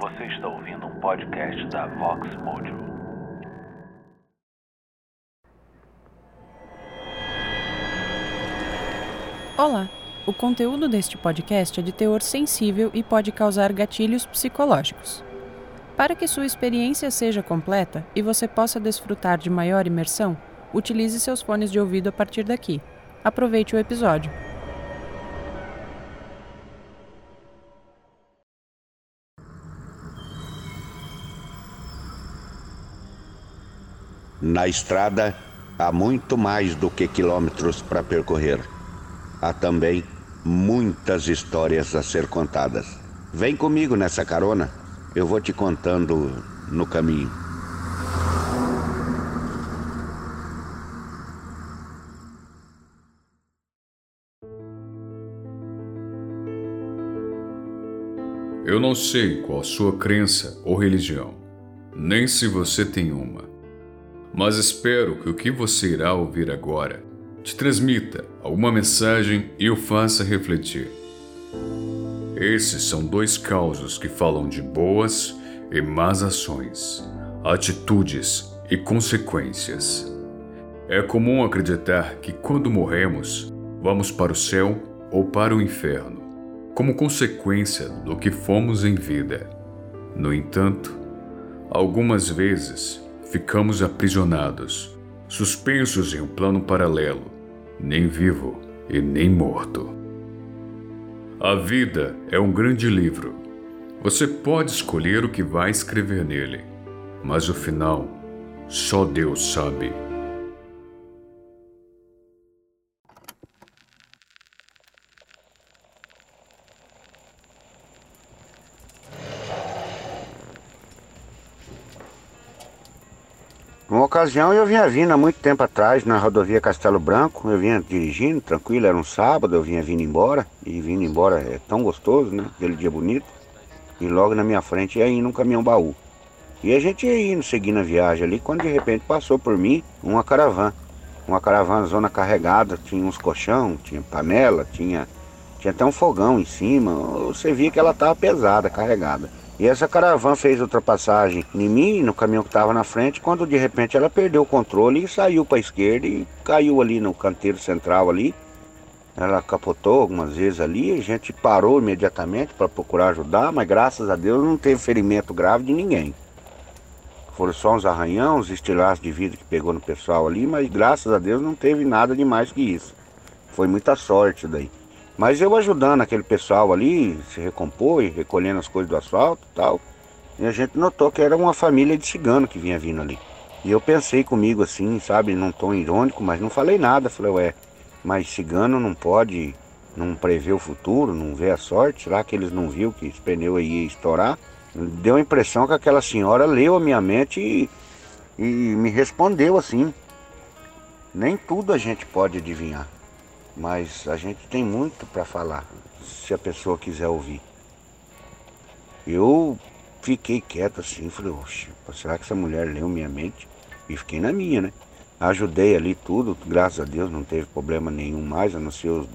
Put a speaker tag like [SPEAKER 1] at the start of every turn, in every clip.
[SPEAKER 1] Você está ouvindo um podcast da Vox Mojo.
[SPEAKER 2] Olá! O conteúdo deste podcast é de teor sensível e pode causar gatilhos psicológicos. Para que sua experiência seja completa e você possa desfrutar de maior imersão, utilize seus fones de ouvido a partir daqui. Aproveite o episódio.
[SPEAKER 3] Na estrada há muito mais do que quilômetros para percorrer. Há também muitas histórias a ser contadas. Vem comigo nessa carona, eu vou te contando no caminho.
[SPEAKER 4] Eu não sei qual a sua crença ou religião, nem se você tem uma, mas espero que o que você irá ouvir agora te transmita alguma mensagem e o faça refletir. Esses são dois causos que falam de boas e más ações, atitudes e consequências. É comum acreditar que quando morremos, vamos para o céu ou para o inferno, como consequência do que fomos em vida. No entanto, algumas vezes ficamos aprisionados, suspensos em um plano paralelo, nem vivo e nem morto. A vida é um grande livro. Você pode escolher o que vai escrever nele, mas o final só Deus sabe.
[SPEAKER 3] Ocasião eu vinha vindo há muito tempo atrás na rodovia Castelo Branco, eu vinha dirigindo, tranquilo, era um sábado, eu vinha vindo embora, e vindo embora é tão gostoso, né? Aquele dia bonito. E logo na minha frente ia indo um caminhão baú. E a gente ia indo, seguindo a viagem ali, quando de repente passou por mim uma caravana. Uma caravana zona carregada, tinha uns colchão, tinha panela, tinha, tinha até um fogão em cima. Você via que ela estava pesada, carregada. E essa caravana fez ultrapassagem em mim, no caminhão que estava na frente, quando de repente ela perdeu o controle e saiu para a esquerda e caiu ali no canteiro central ali. Ela capotou algumas vezes ali, a gente parou imediatamente para procurar ajudar, mas graças a Deus não teve ferimento grave de ninguém. Foram só uns arranhão, uns estilaços de vidro que pegou no pessoal ali, mas graças a Deus não teve nada de mais que isso. Foi muita sorte daí. Mas eu ajudando aquele pessoal ali, se recompor, recolhendo as coisas do asfalto e tal. E a gente notou que era uma família de cigano que vinha vindo ali. E eu pensei comigo assim, sabe, num tom irônico, mas não falei nada. Falei, ué, mas cigano não pode, não prever o futuro, não vê a sorte? Será que eles não viu que esse pneu ia estourar? Deu a impressão que aquela senhora leu a minha mente e, e me respondeu assim. Nem tudo a gente pode adivinhar. Mas a gente tem muito para falar, se a pessoa quiser ouvir. Eu fiquei quieto assim, falei, oxe, será que essa mulher leu minha mente? E fiquei na minha, né? Ajudei ali tudo, graças a Deus não teve problema nenhum mais, a não ser os,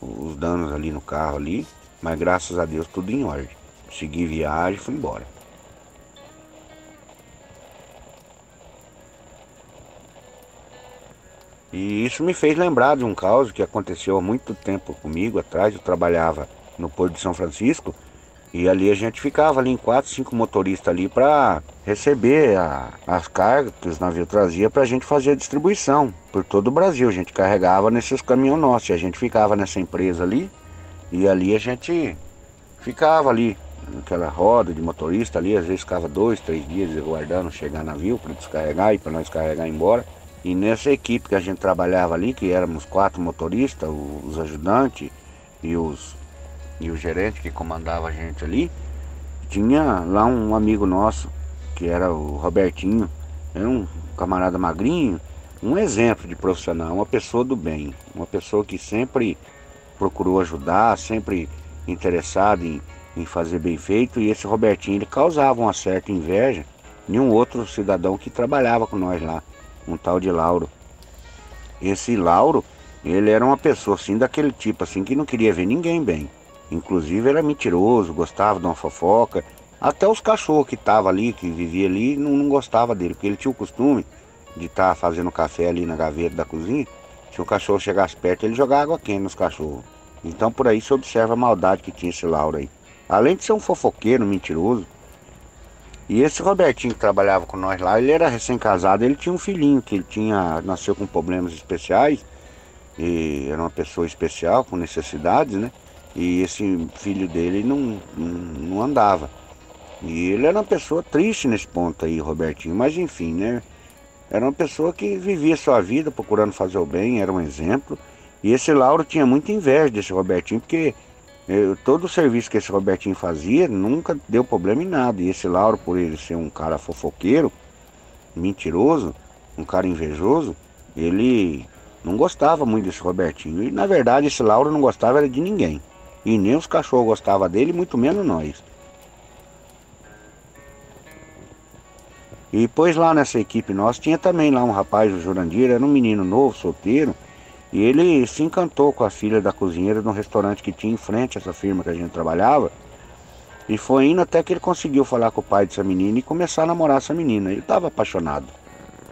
[SPEAKER 3] os danos ali no carro ali. Mas graças a Deus tudo em ordem. Segui viagem e fui embora. E isso me fez lembrar de um caso que aconteceu há muito tempo comigo atrás. Eu trabalhava no Porto de São Francisco e ali a gente ficava ali em quatro, cinco motoristas ali para receber a, as cargas que os navios traziam para a gente fazer a distribuição por todo o Brasil. A gente carregava nesses caminhões nossos. E a gente ficava nessa empresa ali e ali a gente ficava ali naquela roda de motorista ali. Às vezes ficava dois, três dias aguardando chegar navio para descarregar e para nós carregar embora. E nessa equipe que a gente trabalhava ali, que éramos quatro motoristas, os ajudantes e os e o gerente que comandava a gente ali, tinha lá um amigo nosso, que era o Robertinho, era um camarada magrinho, um exemplo de profissional, uma pessoa do bem, uma pessoa que sempre procurou ajudar, sempre interessado em, em fazer bem feito, e esse Robertinho ele causava uma certa inveja em um outro cidadão que trabalhava com nós lá um tal de Lauro. Esse Lauro, ele era uma pessoa assim daquele tipo assim que não queria ver ninguém bem. Inclusive era mentiroso, gostava de uma fofoca. Até os cachorros que estavam ali, que vivia ali, não, não gostava dele, porque ele tinha o costume de estar tá fazendo café ali na gaveta da cozinha. Se o cachorro chegasse perto, ele jogava água quente nos cachorros. Então por aí se observa a maldade que tinha esse Lauro aí. Além de ser um fofoqueiro, mentiroso. E esse Robertinho que trabalhava com nós lá, ele era recém-casado, ele tinha um filhinho que ele tinha, nasceu com problemas especiais. E era uma pessoa especial, com necessidades, né? E esse filho dele não, não, não andava. E ele era uma pessoa triste nesse ponto aí, Robertinho. Mas enfim, né? Era uma pessoa que vivia sua vida procurando fazer o bem, era um exemplo. E esse Lauro tinha muita inveja desse Robertinho, porque eu, eh, todo o serviço que esse Robertinho fazia nunca deu problema em nada. E esse Lauro, por ele ser um cara fofoqueiro, mentiroso, um cara invejoso, ele não gostava muito desse Robertinho. E na verdade esse Lauro não gostava era de ninguém. E nem os cachorros gostavam dele, muito menos nós. E depois lá nessa equipe nossa tinha também lá um rapaz, o Jurandir, era um menino novo, solteiro. E ele se encantou com a filha da cozinheira de um restaurante que tinha em frente a essa firma que a gente trabalhava. E foi indo até que ele conseguiu falar com o pai dessa menina e começar a namorar essa menina. Ele estava apaixonado.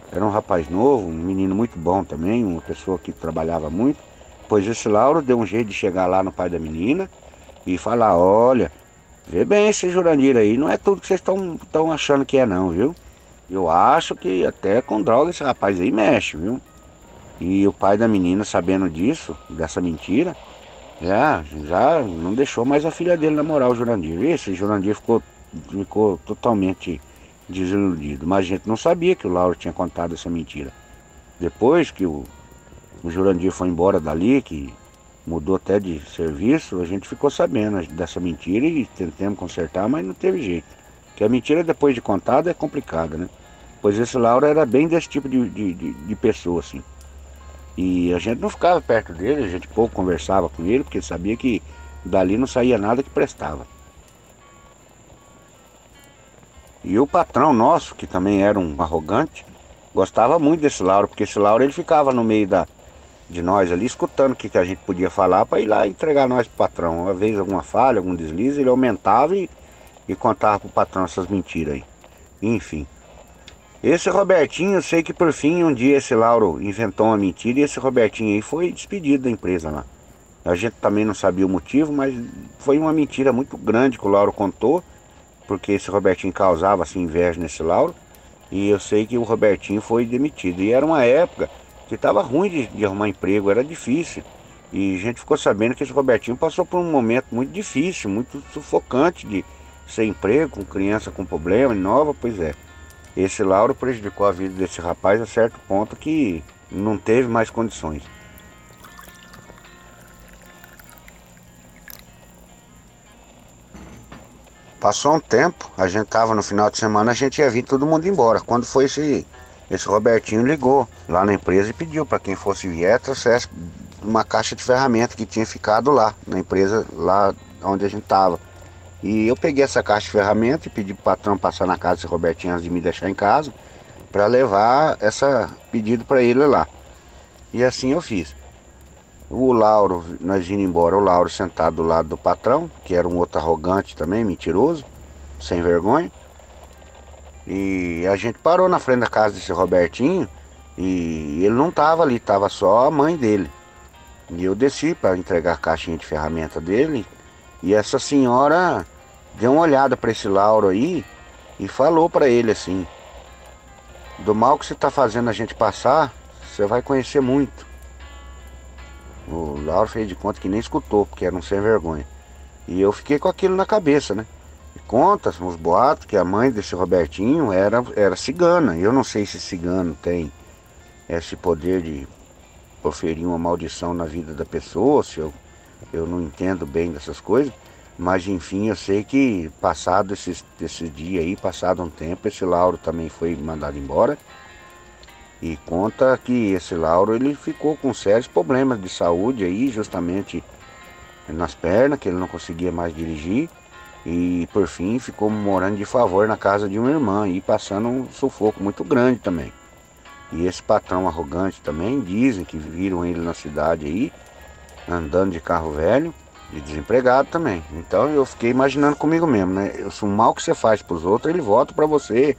[SPEAKER 3] Era um rapaz novo, um menino muito bom também, uma pessoa que trabalhava muito. Pois esse Lauro deu um jeito de chegar lá no pai da menina e falar, olha, vê bem esse Jurandir aí, não é tudo que vocês estão achando que é não, viu? Eu acho que até com droga esse rapaz aí mexe, viu? E o pai da menina, sabendo disso, dessa mentira, já, já não deixou mais a filha dele namorar o Jurandir. Esse Jurandir ficou, ficou totalmente desiludido. Mas a gente não sabia que o Lauro tinha contado essa mentira. Depois que o, o Jurandir foi embora dali, que mudou até de serviço, a gente ficou sabendo dessa mentira e tentamos consertar, mas não teve jeito. Que a mentira depois de contada é complicada, né? Pois esse Lauro era bem desse tipo de, de, de, de pessoa, assim. E a gente não ficava perto dele, a gente pouco conversava com ele, porque sabia que dali não saía nada que prestava. E o patrão nosso, que também era um arrogante, gostava muito desse Lauro, porque esse Lauro ele ficava no meio da, de nós ali, escutando o que, que a gente podia falar para ir lá entregar nós pro patrão. Uma vez alguma falha, algum deslize, ele aumentava e, e contava pro patrão essas mentiras aí. Enfim. Esse Robertinho, eu sei que por fim um dia esse Lauro inventou uma mentira e esse Robertinho aí foi despedido da empresa lá. A gente também não sabia o motivo, mas foi uma mentira muito grande que o Lauro contou porque esse Robertinho causava assim, inveja nesse Lauro. E eu sei que o Robertinho foi demitido. E era uma época que estava ruim de, de, arrumar emprego, era difícil. E a gente ficou sabendo que esse Robertinho passou por um momento muito difícil, muito sufocante de sem emprego, com criança com problema, nova, pois é. Esse Lauro prejudicou a vida desse rapaz a certo ponto que não teve mais condições. Passou um tempo, a gente tava no final de semana, a gente ia vir todo mundo embora. Quando foi esse, esse Robertinho ligou lá na empresa e pediu para quem fosse vier trouxesse uma caixa de ferramenta que tinha ficado lá, na empresa lá onde a gente tava. E eu peguei essa caixa de ferramenta e pedi pro patrão passar na casa desse Robertinho antes de me deixar em casa para levar essa pedido para ele lá. E assim eu fiz. O Lauro, nós indo embora, o Lauro sentado do lado do patrão, que era um outro arrogante também, mentiroso, sem vergonha. E a gente parou na frente da casa desse Robertinho e ele não estava ali, estava só a mãe dele. E eu desci para entregar a caixinha de ferramenta dele e essa senhora deu uma olhada para esse Lauro aí e falou para ele assim: Do mal que você está fazendo a gente passar, você vai conhecer muito. O Lauro fez de conta que nem escutou, porque era um sem vergonha. E eu fiquei com aquilo na cabeça, né? E conta os boatos que a mãe desse Robertinho era, era cigana. Eu não sei se cigano tem esse poder de proferir uma maldição na vida da pessoa, se eu, eu não entendo bem dessas coisas. Mas enfim, eu sei que passado esses, esses dias aí, passado um tempo, esse Lauro também foi mandado embora. E conta que esse Lauro ele ficou com sérios problemas de saúde aí, justamente nas pernas, que ele não conseguia mais dirigir. E por fim ficou morando de favor na casa de uma irmã e passando um sufoco muito grande também. E esse patrão arrogante também, dizem que viram ele na cidade aí, andando de carro velho, E desempregado também. Então eu fiquei imaginando comigo mesmo, né? O mal que você faz para os outros, ele volta para você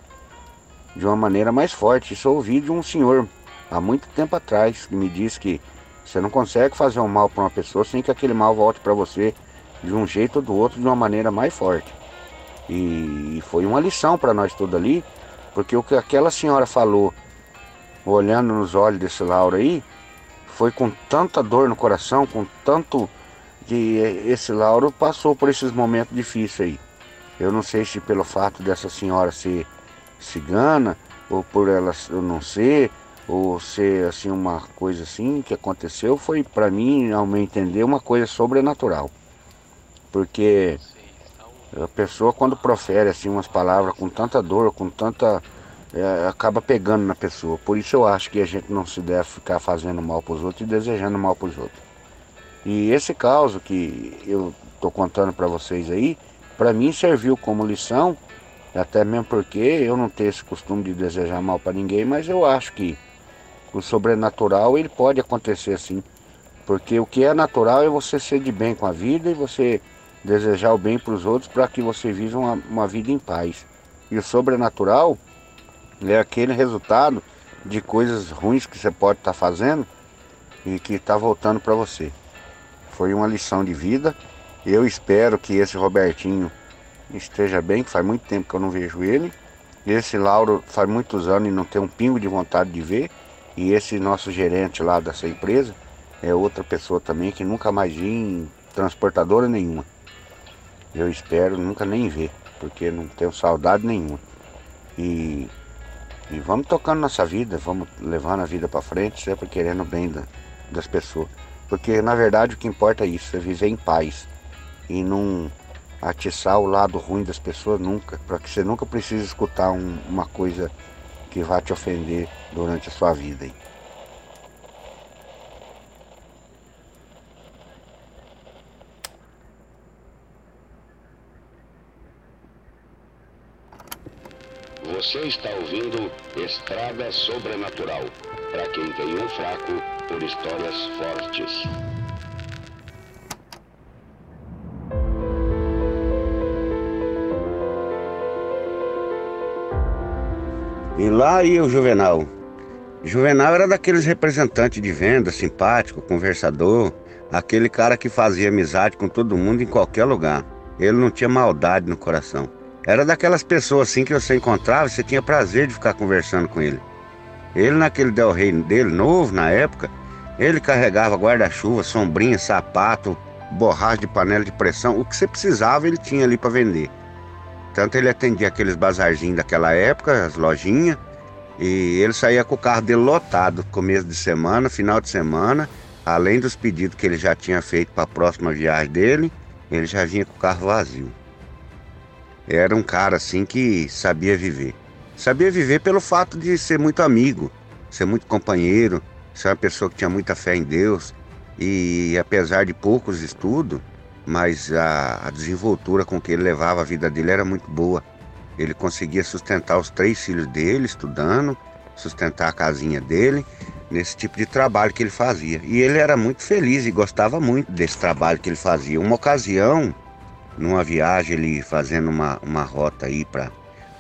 [SPEAKER 3] de uma maneira mais forte. Isso eu ouvi de um senhor há muito tempo atrás que me disse que você não consegue fazer um mal para uma pessoa sem que aquele mal volte para você de um jeito ou do outro de uma maneira mais forte. E foi uma lição para nós tudo ali, porque o que aquela senhora falou, olhando nos olhos desse Lauro aí, foi com tanta dor no coração, com tanto que esse Lauro passou por esses momentos difíceis aí. Eu não sei se pelo fato dessa senhora ser cigana, ou por ela não ser, ou ser assim uma coisa assim que aconteceu, foi para mim, ao meu entender, uma coisa sobrenatural. Porque a pessoa quando profere assim umas palavras com tanta dor, com tanta é, acaba pegando na pessoa. Por isso eu acho que a gente não se deve ficar fazendo mal para os outros e desejando mal para os outros. E esse caso que eu estou contando para vocês aí, para mim serviu como lição, até mesmo porque eu não tenho esse costume de desejar mal para ninguém, mas eu acho que o sobrenatural ele pode acontecer assim. Porque o que é natural é você ser de bem com a vida e você desejar o bem para os outros para que você viva uma, uma vida em paz. E o sobrenatural é aquele resultado de coisas ruins que você pode estar tá fazendo e que está voltando para você. Foi uma lição de vida. Eu espero que esse Robertinho esteja bem, que faz muito tempo que eu não vejo ele. Esse Lauro faz muitos anos e não tem um pingo de vontade de ver. E esse nosso gerente lá dessa empresa é outra pessoa também que nunca mais vi em transportadora nenhuma. Eu espero nunca nem ver, porque não tenho saudade nenhuma. E e vamos tocando nossa vida, vamos levando a vida para frente, sempre querendo o bem da, das pessoas. Porque na verdade o que importa é isso, é viver em paz e não atiçar o lado ruim das pessoas nunca, para que você nunca precise escutar um, uma coisa que vá te ofender durante a sua vida. Aí.
[SPEAKER 5] Você está ouvindo Estrada Sobrenatural para quem tem um fraco por histórias fortes.
[SPEAKER 3] E lá ia o Juvenal. Juvenal era daqueles representantes de venda, simpático, conversador, aquele cara que fazia amizade com todo mundo em qualquer lugar. Ele não tinha maldade no coração. Era daquelas pessoas assim que você encontrava, você tinha prazer de ficar conversando com ele. Ele naquele Del Rey dele, novo na época, ele carregava guarda-chuva, sombrinha, sapato, borracha de panela de pressão, o que você precisava ele tinha ali para vender. Tanto ele atendia aqueles bazarzinhos daquela época, as lojinhas, e ele saía com o carro dele lotado, começo de semana, final de semana, além dos pedidos que ele já tinha feito para a próxima viagem dele, ele já vinha com o carro vazio era um cara assim que sabia viver. Sabia viver pelo fato de ser muito amigo, ser muito companheiro, ser uma pessoa que tinha muita fé em Deus e apesar de poucos estudos, mas a, a desenvoltura com que ele levava a vida dele era muito boa. Ele conseguia sustentar os três filhos dele estudando, sustentar a casinha dele, nesse tipo de trabalho que ele fazia. E ele era muito feliz e gostava muito desse trabalho que ele fazia. Uma ocasião, numa viagem ele fazendo uma, uma rota aí para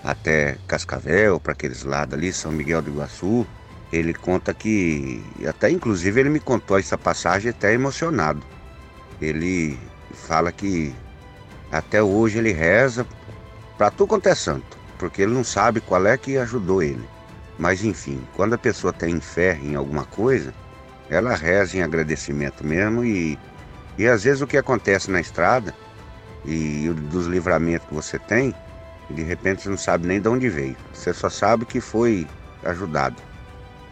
[SPEAKER 3] até Cascavel, para aqueles lados ali, São Miguel do Iguaçu. Ele conta que, até inclusive ele me contou essa passagem até emocionado. Ele fala que até hoje ele reza para tudo quanto é santo, porque ele não sabe qual é que ajudou ele. Mas enfim, quando a pessoa tem fé em alguma coisa, ela reza em agradecimento mesmo e, e às vezes o que acontece na estrada e dos livramentos que você tem, de repente você não sabe nem de onde veio. Você só sabe que foi ajudado.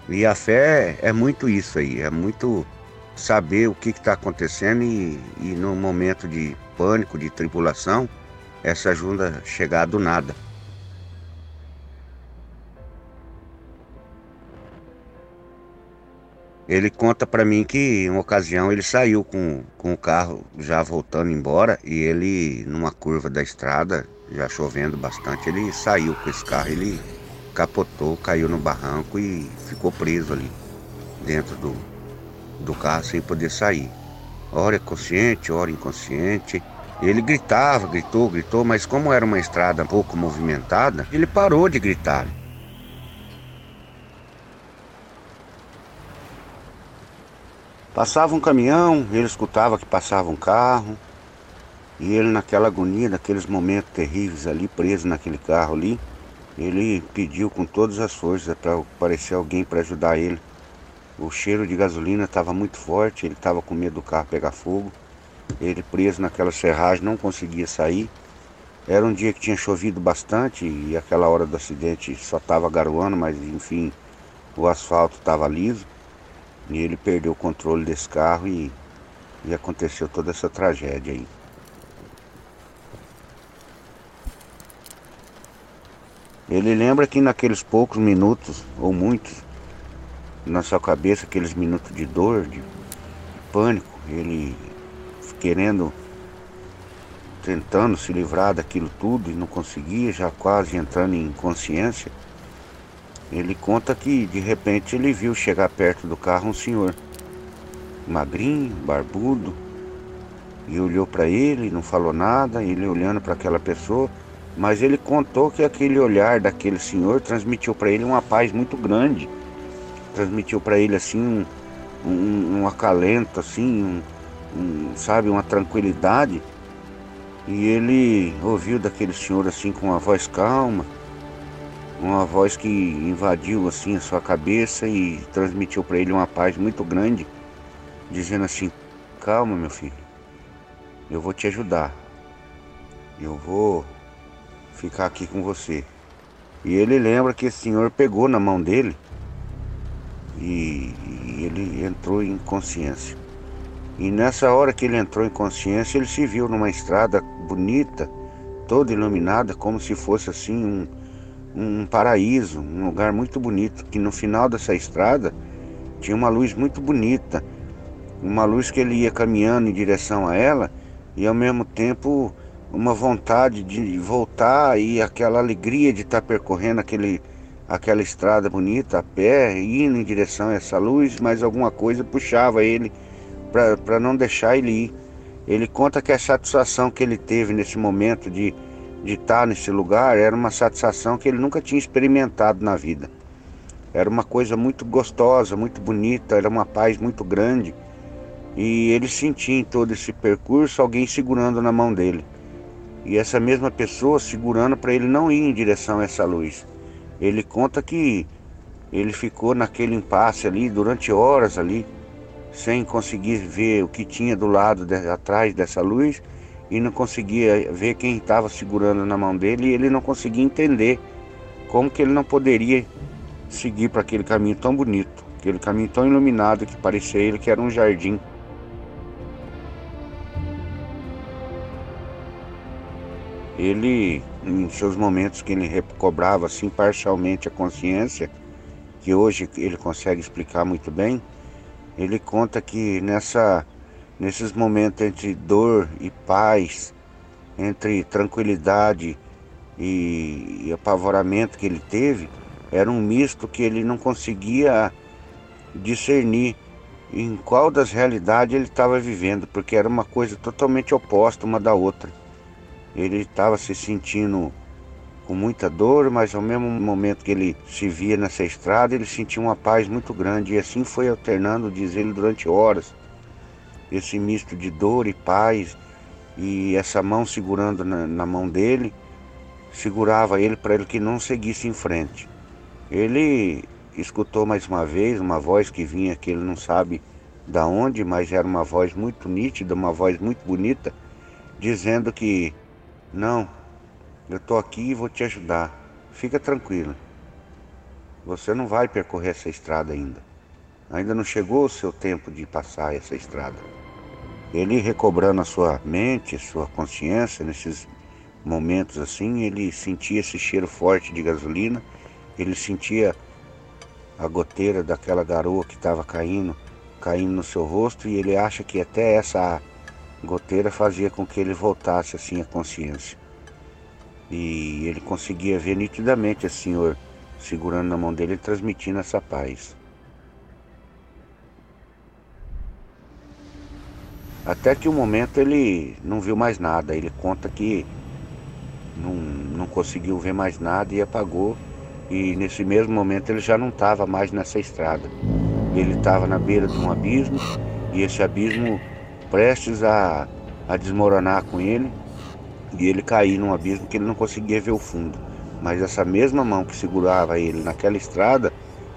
[SPEAKER 3] E a fé é muito isso aí, é muito saber o que está acontecendo e, e no momento de pânico, de tribulação, essa ajuda chegar do nada. Ele conta para mim que em uma ocasião ele saiu com, com o carro já voltando embora e ele, numa curva da estrada, já chovendo bastante, ele saiu com esse carro, ele capotou, caiu no barranco e ficou preso ali dentro do, do carro sem poder sair. hora consciente, hora inconsciente. Ele gritava, gritou, gritou, mas como era uma estrada pouco movimentada, ele parou de gritar. Passava um caminhão, ele escutava que passava um carro, e ele naquela agonia, naqueles momentos terríveis ali, preso naquele carro ali, ele pediu com todas as forças para aparecer alguém para ajudar ele. O cheiro de gasolina estava muito forte, ele estava com medo do carro pegar fogo. Ele preso naquela serragem não conseguia sair. Era um dia que tinha chovido bastante e aquela hora do acidente só estava garoando, mas enfim, o asfalto estava liso. E ele perdeu o controle desse carro e, e aconteceu toda essa tragédia aí. Ele lembra que naqueles poucos minutos, ou muitos, na sua cabeça, aqueles minutos de dor, de pânico, ele querendo, tentando se livrar daquilo tudo e não conseguia, já quase entrando em consciência. Ele conta que de repente ele viu chegar perto do carro um senhor, magrinho, barbudo, e olhou para ele, não falou nada, ele olhando para aquela pessoa, mas ele contou que aquele olhar daquele senhor transmitiu para ele uma paz muito grande, transmitiu para ele assim um, um, um acalento, assim, um, sabe, uma tranquilidade. E ele ouviu daquele senhor assim com uma voz calma, uma voz que invadiu assim a sua cabeça e transmitiu para ele uma paz muito grande, dizendo assim: "Calma, meu filho. Eu vou te ajudar. Eu vou ficar aqui com você". E ele lembra que esse senhor pegou na mão dele e, e ele entrou em consciência. E nessa hora que ele entrou em consciência, ele se viu numa estrada bonita, toda iluminada, como se fosse assim um, um paraíso, um lugar muito bonito, que no final dessa estrada tinha uma luz muito bonita, uma luz que ele ia caminhando em direção a ela e ao mesmo tempo uma vontade de voltar e aquela alegria de estar percorrendo aquele, aquela estrada bonita a pé, indo em direção a essa luz, mas alguma coisa puxava ele para não deixar ele ir. Ele conta que a satisfação que ele teve nesse momento de de estar nesse lugar era uma satisfação que ele nunca tinha experimentado na vida. Era uma coisa muito gostosa, muito bonita, era uma paz muito grande. E ele sentia em todo esse percurso alguém segurando na mão dele. E essa mesma pessoa segurando para ele não ir em direção a essa luz. Ele conta que ele ficou naquele impasse ali durante horas ali, sem conseguir ver o que tinha do lado de, atrás dessa luz e não conseguia ver quem estava segurando na mão dele e ele não conseguia entender como que ele não poderia seguir para aquele caminho tão bonito, aquele caminho tão iluminado que parecia ele que era um jardim. Ele, em seus momentos que ele recobrava assim parcialmente a consciência, que hoje ele consegue explicar muito bem, ele conta que nessa, nesses momentos entre dor e paz, entre tranquilidade e, e apavoramento que ele teve, era um misto que ele não conseguia discernir em qual das realidades ele estava vivendo, porque era uma coisa totalmente oposta uma da outra. Ele estava se sentindo com muita dor, mas ao mesmo momento que ele se via nessa estrada, ele sentia uma paz muito grande. E assim foi alternando, diz ele, durante horas. Esse misto de dor e paz, e essa mão segurando na, na mão dele, segurava ele para ele que não seguisse em frente. Ele escutou mais uma vez uma voz que vinha que ele não sabe da onde, mas era uma voz muito nítida, uma voz muito bonita, dizendo que não, eu estou aqui e vou te ajudar. Fica tranquilo. Você não vai percorrer essa estrada ainda. Ainda não chegou o seu tempo de passar essa estrada. Ele recobrando a sua mente, sua consciência nesses momentos assim, ele sentia esse cheiro forte de gasolina, ele sentia a goteira daquela garoa que estava caindo, caindo no seu rosto e ele acha que até essa goteira fazia com que ele voltasse assim a consciência. E ele conseguia ver nitidamente o Senhor segurando na mão dele e transmitindo essa paz. Até que um momento ele não viu mais nada. Ele conta que não, não conseguiu ver mais nada e apagou. E nesse mesmo momento ele já não estava mais nessa estrada. Ele estava na beira de um abismo e esse abismo prestes a, a desmoronar com ele e ele cair num abismo que ele não conseguia ver o fundo. Mas essa mesma mão que segurava ele naquela estrada,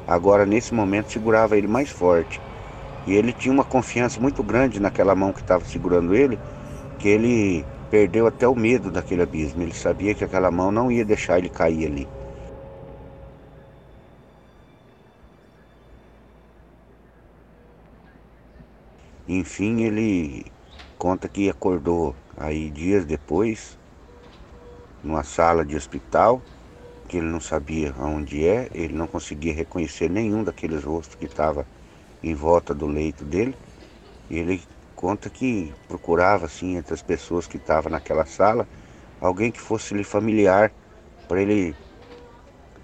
[SPEAKER 3] agora nesse momento segurava ele mais forte. E ele tinha uma confiança muito grande naquela mão que estava segurando ele, que ele perdeu até o medo daquele abismo. Ele sabia que aquela mão não ia deixar ele cair ali. Enfim, ele conta que acordou aí dias depois, numa sala de hospital, que ele não sabia aonde é, ele não conseguia reconhecer nenhum daqueles rostos que estava em volta do leito dele. E ele conta que procurava assim entre as pessoas que estavam naquela sala alguém que fosse lhe familiar para ele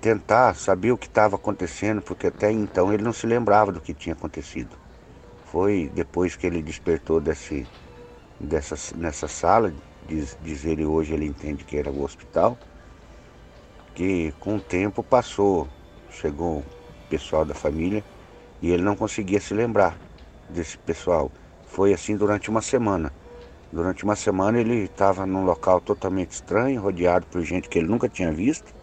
[SPEAKER 3] tentar saber o que estava acontecendo, porque até então ele não se lembrava do que tinha acontecido. Foi depois que ele despertou desse, dessa, nessa sala, diz, diz ele hoje, ele entende que era o hospital, que com o tempo passou, chegou o pessoal da família e ele não conseguia se lembrar desse pessoal. Foi assim durante uma semana. Durante uma semana ele estava num local totalmente estranho, rodeado por gente que ele nunca tinha visto,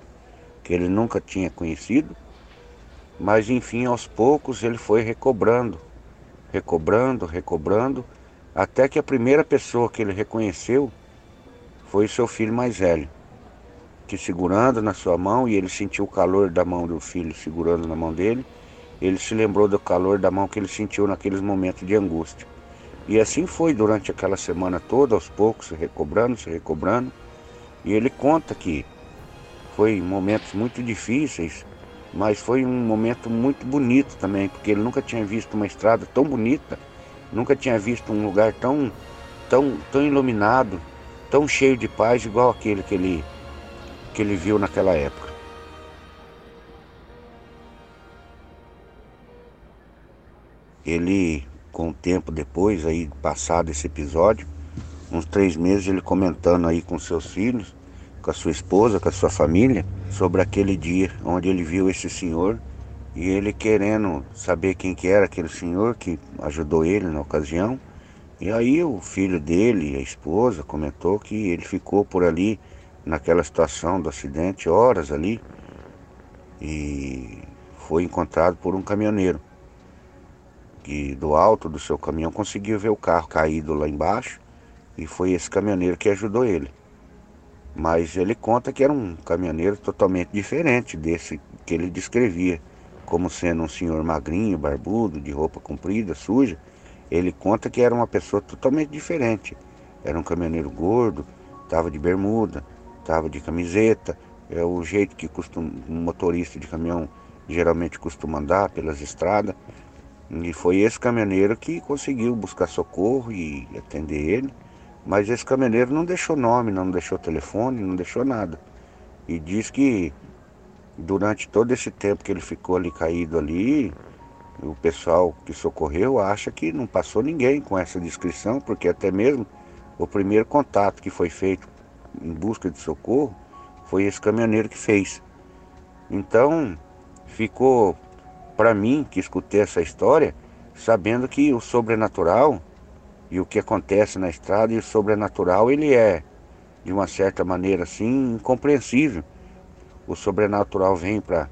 [SPEAKER 3] que ele nunca tinha conhecido. Mas enfim, aos poucos ele foi recobrando, recobrando, recobrando, até que a primeira pessoa que ele reconheceu foi seu filho mais velho que segurando na sua mão, e ele sentiu o calor da mão do filho segurando na mão dele, ele se lembrou do calor da mão que ele sentiu naqueles momentos de angústia. E assim foi durante aquela semana toda, aos poucos, se recobrando, se recobrando. E ele conta que foi momentos muito difíceis, mas foi um momento muito bonito também, porque ele nunca tinha visto uma estrada tão bonita, nunca tinha visto um lugar tão, tão, tão iluminado, tão cheio de paz, igual aquele que ele que ele viu naquela época. Ele, com o tempo depois, aí passado esse episódio, uns três meses, ele comentando aí com seus filhos, com a sua esposa, com a sua família, sobre aquele dia onde ele viu esse senhor e ele querendo saber quem que era aquele senhor que ajudou ele na ocasião. E aí o filho dele, a esposa, comentou que ele ficou por ali naquela situação do acidente horas ali e foi encontrado por um caminhoneiro que do alto do seu caminhão conseguiu ver o carro caído lá embaixo e foi esse caminhoneiro que ajudou ele. Mas ele conta que era um caminhoneiro totalmente diferente desse que ele descrevia como sendo um senhor magrinho, barbudo, de roupa comprida, suja. Ele conta que era uma pessoa totalmente diferente. Era um caminhoneiro gordo, estava de bermuda, estava de camiseta, é o jeito que costuma, um motorista de caminhão geralmente costuma andar pelas estradas. E foi esse caminhoneiro que conseguiu buscar socorro e atender ele. Mas esse caminhoneiro não deixou nome, não deixou telefone, não deixou nada. E diz que durante todo esse tempo que ele ficou ali caído ali, o pessoal que socorreu acha que não passou ninguém com essa descrição, porque até mesmo o primeiro contato que foi feito em busca de socorro, foi esse caminhoneiro que fez. Então, ficou para mim que escutei essa história, sabendo que o sobrenatural e o que acontece na estrada e o sobrenatural ele é de uma certa maneira assim incompreensível. O sobrenatural vem para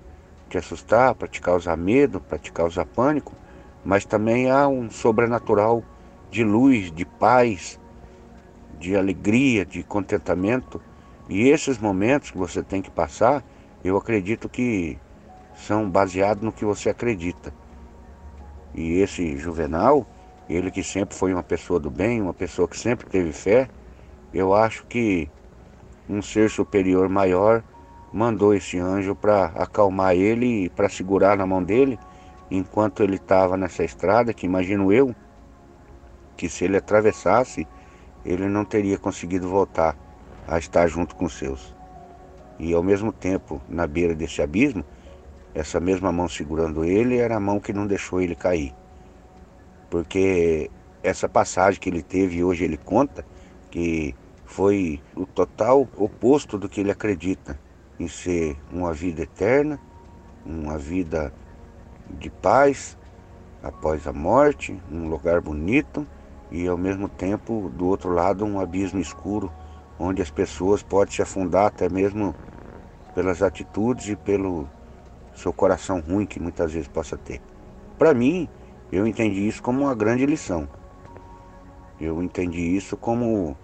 [SPEAKER 3] te assustar, para te causar medo, para te causar pânico, mas também há um sobrenatural de luz, de paz, de alegria, de contentamento. E esses momentos que você tem que passar, eu acredito que são baseados no que você acredita. E esse Juvenal, ele que sempre foi uma pessoa do bem, uma pessoa que sempre teve fé, eu acho que um ser superior maior mandou esse anjo para acalmar ele e para segurar na mão dele enquanto ele estava nessa estrada, que imagino eu, que se ele atravessasse, ele não teria conseguido voltar a estar junto com os seus. E ao mesmo tempo, na beira desse abismo, essa mesma mão segurando ele era a mão que não deixou ele cair. Porque essa passagem que ele teve hoje ele conta, que foi o total oposto do que ele acredita em ser uma vida eterna, uma vida de paz após a morte, um lugar bonito e ao mesmo tempo do outro lado um abismo escuro onde as pessoas podem se afundar até mesmo pelas atitudes e pelo seu coração ruim que muitas vezes possa ter. Para mim, eu entendi isso como uma grande lição. Eu entendi isso como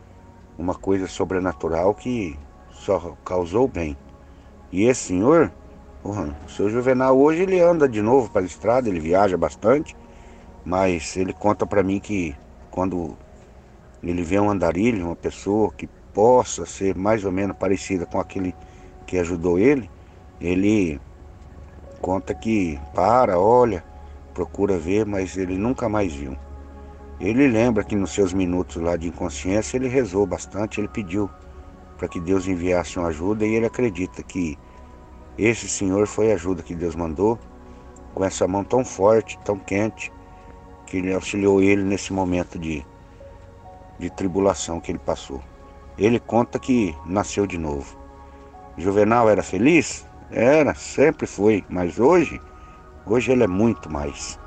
[SPEAKER 3] uma coisa sobrenatural que só causou bem. E esse senhor, o seu Juvenal hoje ele anda de novo para a estrada, ele viaja bastante, mas ele conta para mim que quando ele vê um andarilho, uma pessoa que possa ser mais ou menos parecida com aquele que ajudou ele, ele conta que para, olha, procura ver, mas ele nunca mais viu. Ele lembra que nos seus minutos lá de inconsciência ele rezou bastante, ele pediu para que Deus enviasse uma ajuda e ele acredita que esse Senhor foi a ajuda que Deus mandou, com essa mão tão forte, tão quente, que ele auxiliou ele nesse momento de, de tribulação que ele passou. Ele conta que nasceu de novo. Juvenal era feliz? Era, sempre foi, mas hoje, hoje ele é muito mais.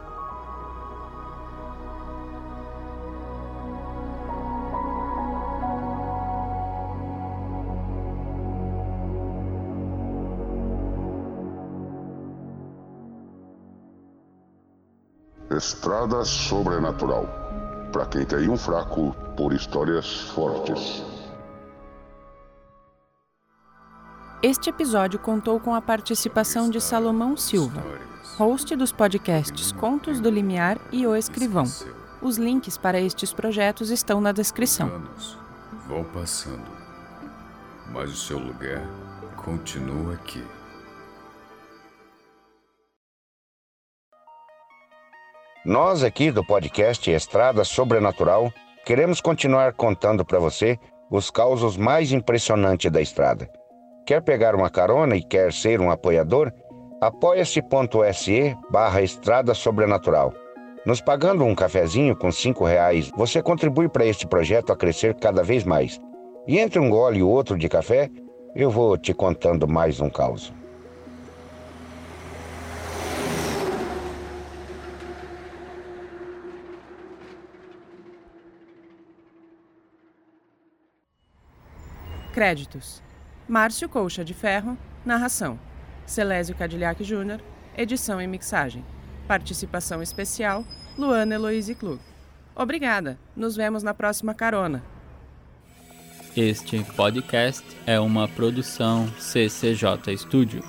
[SPEAKER 5] Estrada Sobrenatural. Para quem tem um fraco por histórias fortes.
[SPEAKER 2] Este episódio contou com a participação de Salomão Silva, host dos podcasts Contos do Limiar e O Escrivão. Os links para estes projetos estão na descrição.
[SPEAKER 4] Anos vão passando, mas o seu lugar continua aqui.
[SPEAKER 3] Nós aqui do podcast Estrada Sobrenatural queremos continuar contando para você os causos mais impressionantes da estrada. Quer pegar uma carona e quer ser um apoiador? apoia-se.se barra Estrada Sobrenatural. Nos pagando um cafezinho com cinco reais, você contribui para este projeto a crescer cada vez mais. E entre um gole e outro de café, eu vou te contando mais um caos.
[SPEAKER 2] Créditos: Márcio Colcha de Ferro, narração. Celésio Cadillac Júnior, edição e mixagem. Participação especial: Luana Eloise Klug. Obrigada. Nos vemos na próxima carona.
[SPEAKER 6] Este podcast é uma produção CCJ Studio.